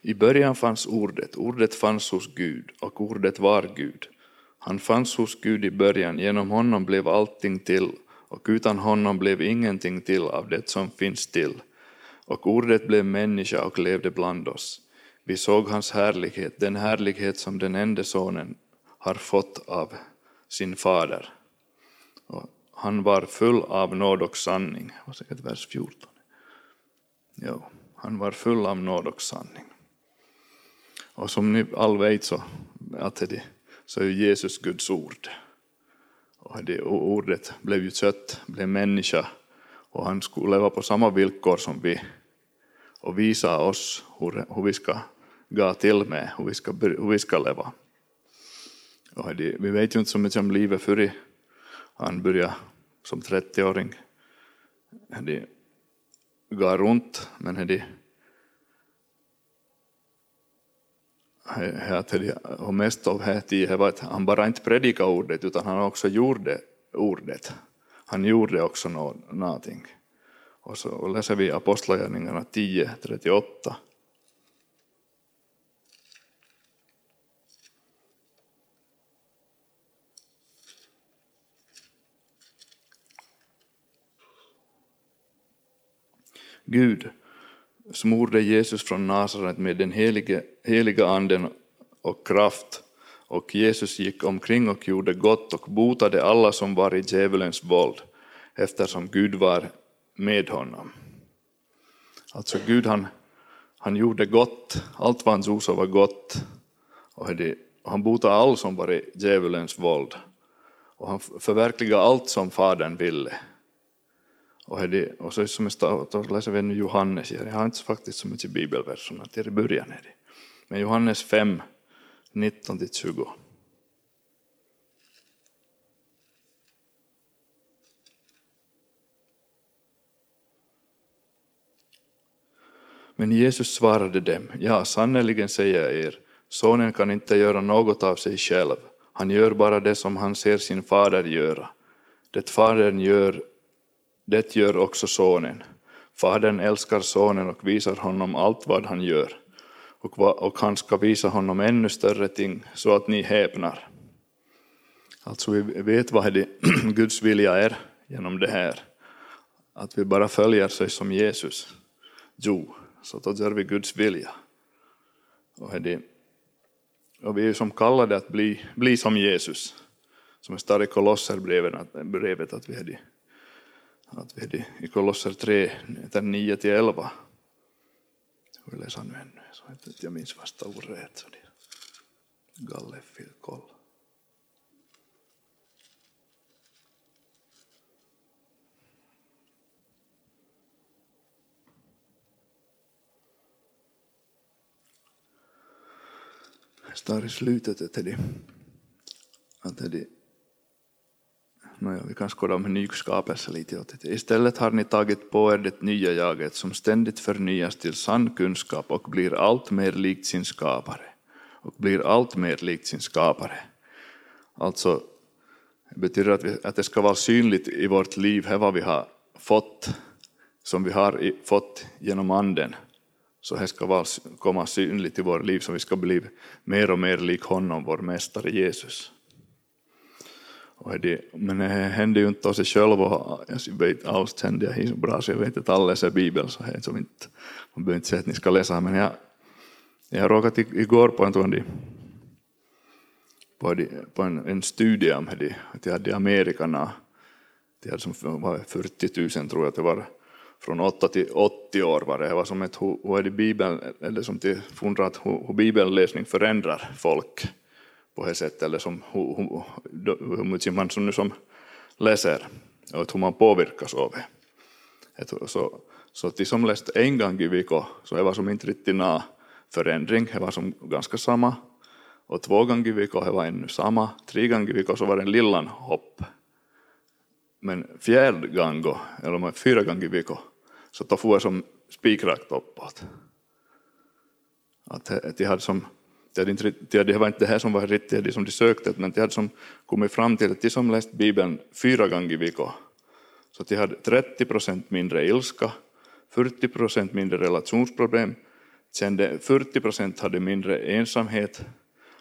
I början fanns ordet, ordet fanns hos Gud och ordet var Gud. Han fanns hos Gud i början, genom honom blev allting till och utan honom blev ingenting till av det som finns till. Och ordet blev människa och levde bland oss. Vi såg hans härlighet, den härlighet som den enda sonen har fått av sin fader. Och han var full av nåd och sanning. Det var säkert vers 14. Jo, han var full av nåd och sanning. Och som ni alla vet så, att det, så är Jesus Guds ord. Och det ordet blev ju kött, blev människa och han skulle leva på samma villkor som vi och visa oss hur, hur vi ska gå till med, hur vi ska, hur vi ska leva. Och det, vi vet ju inte så mycket om livet före, han började som 30-åring. Det går runt, men det och mest av det tiden var att han bara inte predikade ordet utan han också gjorde ordet. Han gjorde också någonting. Och så läser vi Apostlagärningarna 10, 38. Gud smorde Jesus från Nasaret med den helige, heliga anden och kraft och Jesus gick omkring och gjorde gott och botade alla som var i djävulens våld eftersom Gud var med honom. Alltså Gud han, han gjorde gott, allt vad han gjorde så var gott och han botade alla som var i djävulens våld och han förverkligade allt som Fadern ville. Och, det, och så som då läser vi nu Johannes, jag har inte faktiskt så mycket bibelverserna till i början. Är det. Men Johannes 5, 19-20. Men Jesus svarade dem, ja, sannerligen säger jag er, sonen kan inte göra något av sig själv, han gör bara det som han ser sin fader göra. Det fadern gör det gör också sonen. Fadern älskar sonen och visar honom allt vad han gör, och, och han ska visa honom ännu större ting så att ni häpnar. Alltså vi vet vad det Guds vilja är genom det här. Att vi bara följer sig som Jesus. Jo, så då gör vi Guds vilja. Och, det, och vi är som kallade att bli, bli som Jesus. Som det står i Kolosserbrevet att vi är det att vi är i Kolosser 3, 9 till 11. Jag vill läsa nu ännu, så att jag minns vasta ordet. Så det Galle koll. Det står i slutet att det, att det Nåja, vi kan skåda om nyskapelse lite åt det. Istället har ni tagit på er det nya jaget som ständigt förnyas till sann kunskap och blir allt mer likt sin skapare. Och blir allt mer likt sin skapare. Alltså, det betyder att, vi, att det ska vara synligt i vårt liv, här vad vi har fått, som vi har fått genom anden. Så det ska vara, komma synligt i vårt liv, så vi ska bli mer och mer lik honom, vår mästare Jesus. Och det, men det händer ju inte av sig själv och jag vet alls kände jag så bra så jag vet att alla läser Bibeln så det som inte, man behöver inte säga att ni ska läsa men jag, jag råkade igår på en, på, på en, en studie om det, att jag hade i Amerika, hade som var 40 000 tror jag att det var, från 8 till 80 år var det, det var som ett, hur är det Bibeln, eller som till hur, hur bibelläsning förändrar folk på det sättet, eller som, hur, hur, hur mycket man som, nu som läser och hur man påverkas av det. Så, så de som läste en gång i veckan, så det var som inte riktigt någon förändring, det var som ganska samma. Och två gånger i veckan det var ännu samma, tre gånger i veckan så var det en lillan hopp. Men fjärde gången, eller fyra gånger i veckan, så då får jag som spikrakt uppåt. Att de hade som det, hade inte, det var inte det här som var riktigt det som de sökte, men de hade som kommit fram till att de som läst Bibeln fyra gånger i veckan, så de hade 30 procent mindre ilska, 40 procent mindre relationsproblem, kände 40 procent hade mindre ensamhet,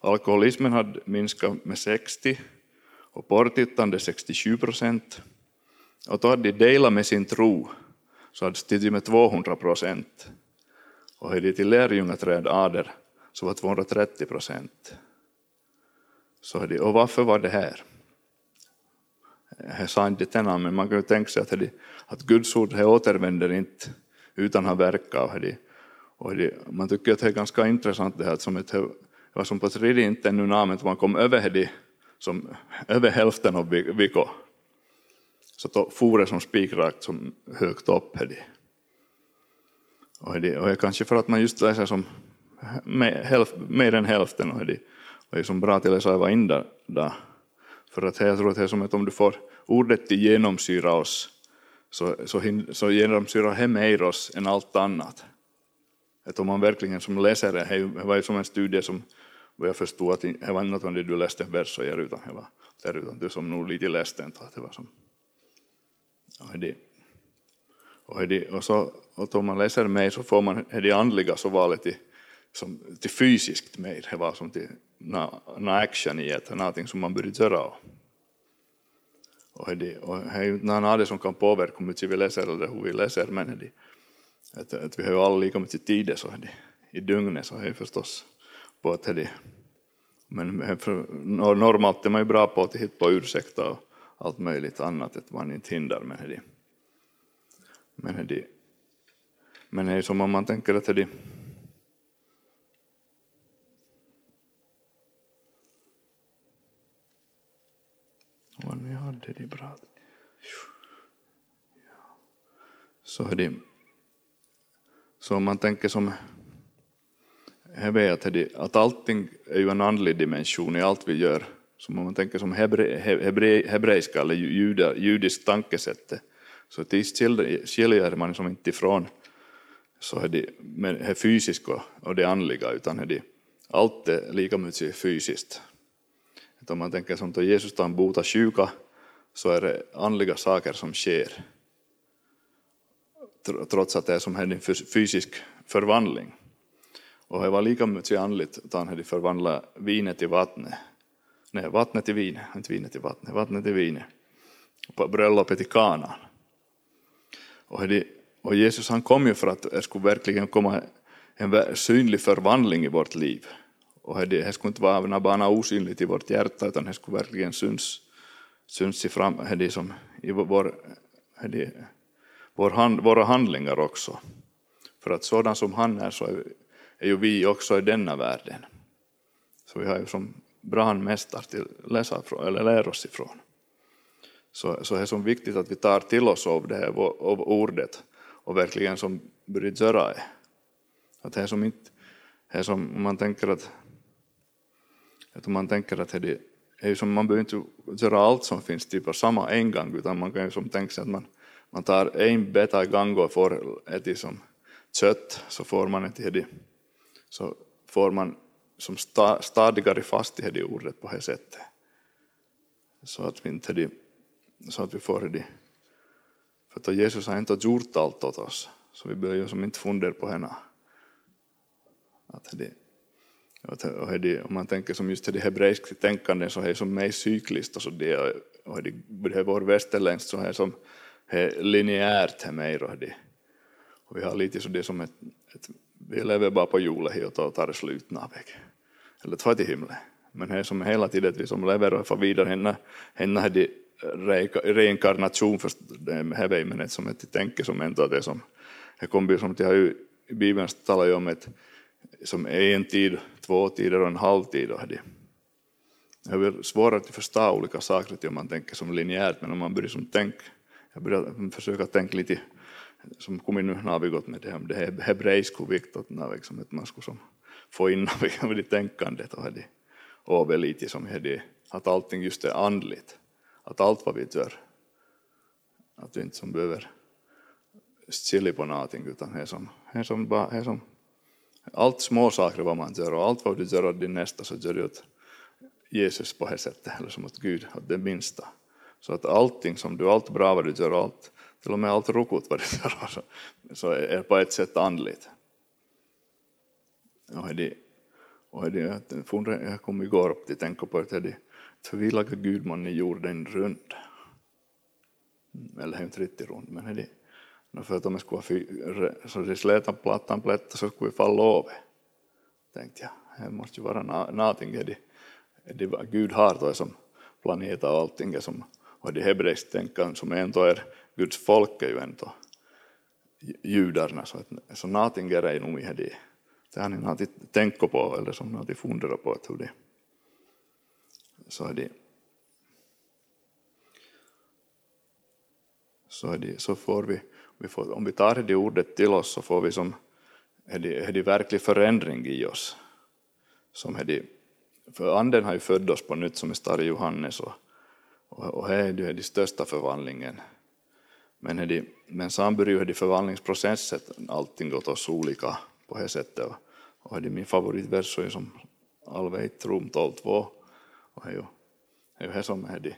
alkoholismen hade minskat med 60 och porrtittande 67 procent. Och då hade de delat med sin tro så hade de stigit med 200 procent. Och hade de till lärjungaträd ader så var 230 procent. Så de, och varför var det här? Jag sa inte det ännu, men man kan ju tänka sig att, de, att Guds ord återvänder inte utan att verka. Och de, och de, man tycker att det är ganska intressant det här, som ett, det var som på tredje inte ännu namnet, man kom över de, som, över hälften av Viko. Så då for det som spikrakt som högt upp. Och, det, och det är kanske för att man just läser som mer, mer än hälften. Och de och det är som bra till att säga in där, där. För att jag tror att det är som att om du får ordet till genomsyra oss så, så, så genomsyrar det mer oss än allt annat. Att om man verkligen som läser det, det var ju som en studie som vad jag förstod att det var inte att du läste en vers och ger utan det var där utan du som nog lite läste inte att det var som och det, och, det, och, så, och om man läser mer så får man det andliga så valet till, som, till fysiskt mer, det var som till na, action i det, någonting som man började göra. Och det, och det är ju inte något av det som kan påverka hur mycket vi läser eller hur vi läser, men det, att, att vi har ju alla lika mycket tid så det, i dygnet så är det förstås på att det, men för, normalt är man ju bra på att hitta på ursäkter och allt möjligt annat, att man inte hindrar, men det, men det, men det är som om man tänker att det vad brad. Så är det, så om man tänker som jag vet att, att allting är ju en andlig dimension i allt vi gör. Så om man tänker som hebre, hebre, hebreiska eller juda, judiskt tankesätt, så skiljer man som inte ifrån så är det, det fysiska och det andliga, utan är det, allt är lika mycket fysiskt. Att om man tänker som då Jesus tar bota sjuka så är det andliga saker som sker. Trots att det är som en fysisk förvandling. Och det var lika mycket andligt utan han förvandlade vinet till vattnet. Nej, vattnet till vinet, inte vinet till vattnet, vattnet till vinet. På bröllopet i Kanaan. Och, och Jesus han kom ju för att det skulle verkligen komma en synlig förvandling i vårt liv. Och det, det skulle inte vara bara osynligt i vårt hjärta, utan det skulle verkligen syns, syns i, fram, det som, i vår, det, vår hand, våra handlingar också. För att sådan som han är så är, är ju vi också i denna världen. Så vi har ju som brandmästare till läsa eller lära oss ifrån. Så, så det är så viktigt att vi tar till oss av det här av ordet och verkligen som börjar göra det. Att det är som inte, det är som om man tänker att att om man tänker att det är som, man behöver inte göra allt som finns typ på samma en gång, utan man kan ju som tänka sig att man, man tar en bit i gång och får ett som kött, så får man ett hedi, så får man som sta, stadigare fast i det ordet på det sättet. Så att vi inte hedi, så att vi får det. För att Jesus har inte gjort allt åt oss, så vi behöver ju som inte fundera på henne. Att hedi, om man tänker som just det hebreiska tänkandet så är det som mer cykliskt och så det, och det, det vår västerländskt så är det som är linjärt här mer och det. Och vi har lite så det som ett, ett vi lever bara på hjulet och tar det slut väg. Eller två till himlen. Men det är som hela tiden att vi som lever och får vidare henne, henne är det reinkarnation för det här men ett som ett tänke som ändå det som det kommer som till i Bibeln talar ju om ett som en tid, två tider och en halv tid. Det är svårare att förstå olika saker om man tänker som linjärt, men om man börjar som tänk, jag börjar försöka tänka lite, som kommer nu när vi gått med det här, det här hebreiska viktet, liksom, att man skulle som få in det tänkandet och det över lite som det, att allting just är andligt, att allt vad vi gör, att vi inte som behöver skilja på någonting, utan det är som, det är som, bara, det är som allt små saker vad man gör och allt vad du gör åt din nästa så gör du åt Jesus på det sättet, eller som åt Gud, åt det minsta. Så att allting som du, allt bra vad du gör, allt, till och med allt rukut vad du gör, så, så är på ett sätt andligt. Och det, och det, jag kom igår upp till att tänka på att det förvillaga Gud man gjorde den rund. Eller inte riktigt rund, men det, för att om jag skulle ha fyra så det släta plattan plätta så skulle vi falla över. Tänkte jag, det måste ju vara någonting det, det Gud har då som planet och allting som, och det hebreiskt tänkande som ändå är Guds folk är ju ändå judarna, så, att, så någonting är det nog i det. Det har ni något tänka på eller som något fundera på att hur det så är det så, är det, så får vi, vi får, om vi tar det ordet till oss så får vi som är det, är det verklig förändring i oss. Som är det, för anden har ju fött oss på nytt som det står i Johannes och, och, och här är det den största förvandlingen. Men, är det, men sen börjar det förvandlingsprocessen allting åt oss olika på det sättet. Och, och är det min favoritvers är som Alveit Rom 12.2 och det är ju det, är ju det som är det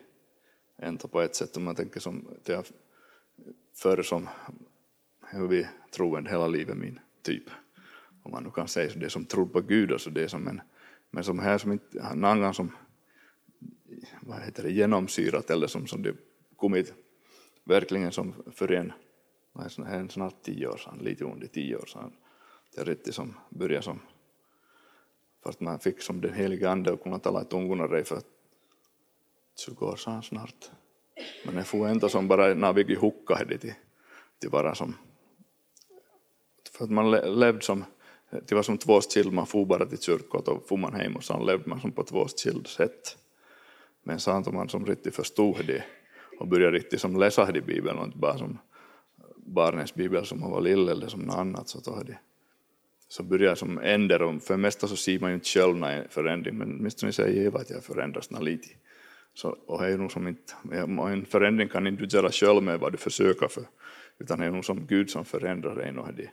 ändå på ett sätt om man tänker som det förr som hur vi troende hela livet min typ. Om man nu kan säga så, det som tror på Gud, alltså det som en, men som här som inte har någon som vad heter det, genomsyrat eller som, som det kommit verkligen som för en, en snart tio år sedan, lite under tio år sedan, det är riktigt som började som för att man fick som den heliga ande och kunna tala i tungorna för 20 år sedan snart. Men det får ändå som bara när vi huckade till, till bara som för att man levde som det var som två skild, man for bara till kyrkot och då for man hem och sen levde man som på två skild sätt. Men sen om man som riktigt förstod det och började riktigt som läsa det i Bibeln och inte bara som barnens bibel som man var lilla eller som något annat så då det så börjar som ändra och för det mesta så ser man ju inte själv någon förändring men åtminstone säger Eva att jag förändras lite. Så, och det är nog som inte, en förändring kan inte du göra själv med vad du försöker för utan det är nog som Gud som förändrar dig, och det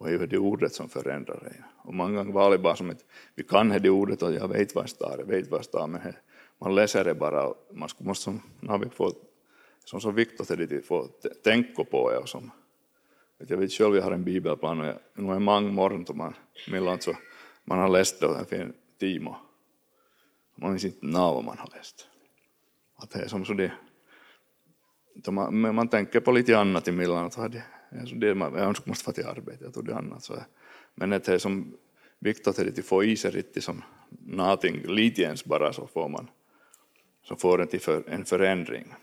och det är det ordet som förändrar dig. Och många gånger var det bara som att vi kan det ordet och jag vet vad det står, jag vet vad det står, men man läser det bara man måste som, när få, som så viktigt är det få tänka på det och som jag vet själv, jag har en bibelplan och jag, nu är många morgon då man, så man har läst det en timme. Man minns inte vad man har läst. Att det är som så det, man, man tänker på lite annat emellan, att det, alltså det man, jag önskar måste få till arbete, och det annat. Så, men det är som viktigt att det få i sig riktigt som någonting, lite ens bara så får man, så får det till för, en förändring.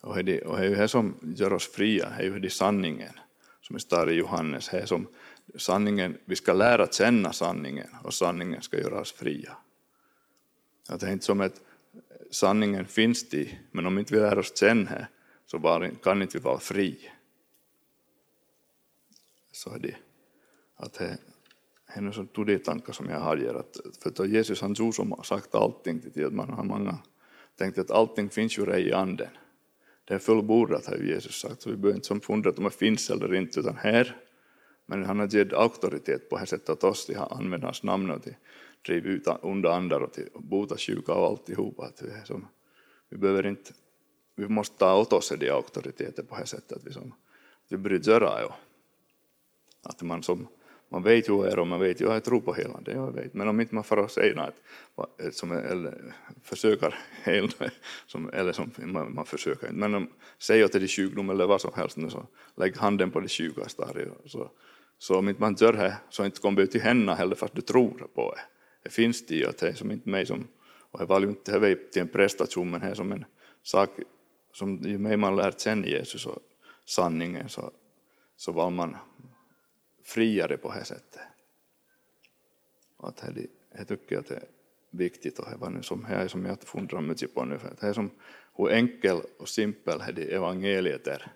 Och det, och det är ju det som gör oss fria, det är ju det sanningen som står i Johannes, det är som sanningen, vi ska lära känna sanningen och sanningen ska göra oss fria. Att det är inte som ett sanningen finns i, men om inte vi lär oss känna så kan inte vi vara fri. Så är det. Att det, det är så de tankar som jag har. Att, för att Jesus han tror som har sagt allting till att man har många tänkt att allting finns ju i anden. Det är fullbordat har Jesus sagt, så vi behöver inte som fundera om det finns eller inte, utan här. Men han har gett auktoritet på det här sättet åt oss de har använt hans namn och till driva ut onda andar och till bota sjuka och alltihopa. Att vi, som, vi behöver inte, vi måste ta åt oss det auktoriteten på det sättet att vi, som, vi bryr göra. Ja. Att man som man vet ju är och man vet ju att jag tror på helande, jag vet. Men om inte man får säga att, som eller försöker hela, som, eller som man, man försöker inte, men om säger till de sjukdom eller vad som helst så lägg handen på de sjuka så, så om inte man gör det så inte kommer det till hända heller fast du tror på det. Det finns det ju att det är som inte mig som, och det var ju inte det till en prestation men det är som en sak som ju mer man lärt känna Jesus och sanningen så, så var man friare på det sättet. Att det, jag tycker att det är viktigt och det var nu som, det är som jag funderar mycket på nu. För det är som hur enkel och simpel det evangeliet är.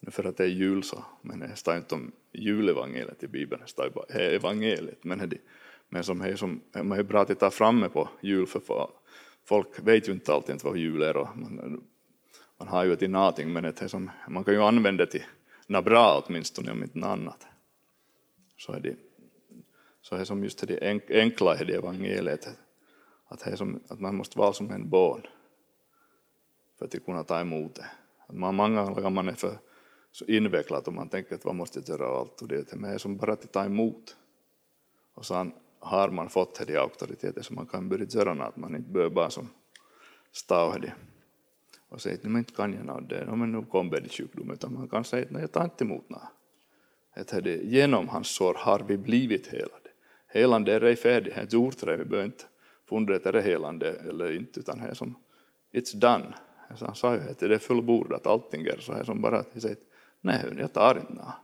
Nu för att det är jul så, men det står inte om julevangeliet i Bibeln, det står bara evangeliet. Men, det, men som är som, man är bra att ta fram på jul för folk vet ju inte alltid vad jul är och man, man har ju till någonting men det som, man kan ju använda det till något bra åtminstone, om inte något annat. Så är det, så är som just det enkla i det evangeliet, att, det som, att man måste vara som en barn för att kunna ta emot det. Att man, många gånger man är för så invecklat och man tänker att vad måste jag göra och allt och det, men det är som bara att ta emot. Och sen har man fått de auktoriteter som man kan börja göra något, man inte behöver bara som stå och säga att man inte kan göra det, men nu kommer det sjukdom, utan man kan säga att jag tar inte emot något. Att det, genom hans sår har vi blivit helade. Helande är ej färdigt, gjort det, vi behöver inte fundera är det helande eller inte, utan det är som it's done. Så han sa ju att det är fullbordat, allting är så här som bara att jag säger nej, jag tar inte något.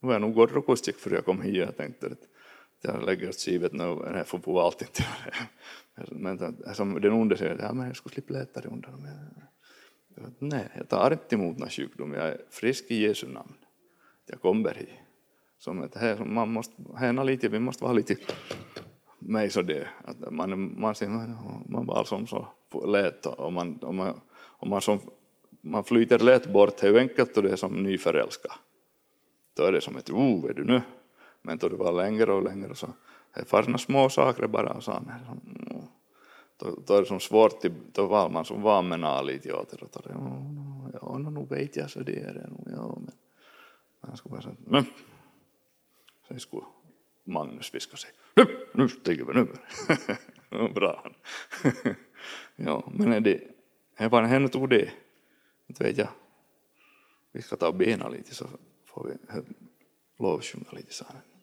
Nu är jag nog gått rokustik för jag kom hit och jag tänkte att jag lägger åt sivet nu, jag får på allt inte. Men som den onde säger, ja men jag skulle slippa leta det onda. Nej, jag tar inte emot någon sjukdom, jag är frisk i Jesu namn. Jag kommer hit. Som att här, man måste, här lite, vi måste vara lite mig så det, att man, man, man, man bara som så lätt och man, och man, och man, som, man flyter lätt bort, det är ju enkelt och det är som nyförälskad. Då är det som ett oh, är du nu? Men då det var längre och längre så det fanns små saker bara och så, då, då är det som svårt, då var man som van med lite åt det. Och då, ja, nu vet jag så det är det nog, ja, men man skulle bara säga, men sen skulle Magnus viska sig, nu, nu stiger vi nu. Bra. ja, men det, det var henne tog det, inte vet jag. Vi ska ta bena lite så får vi lovsjunga lite så här.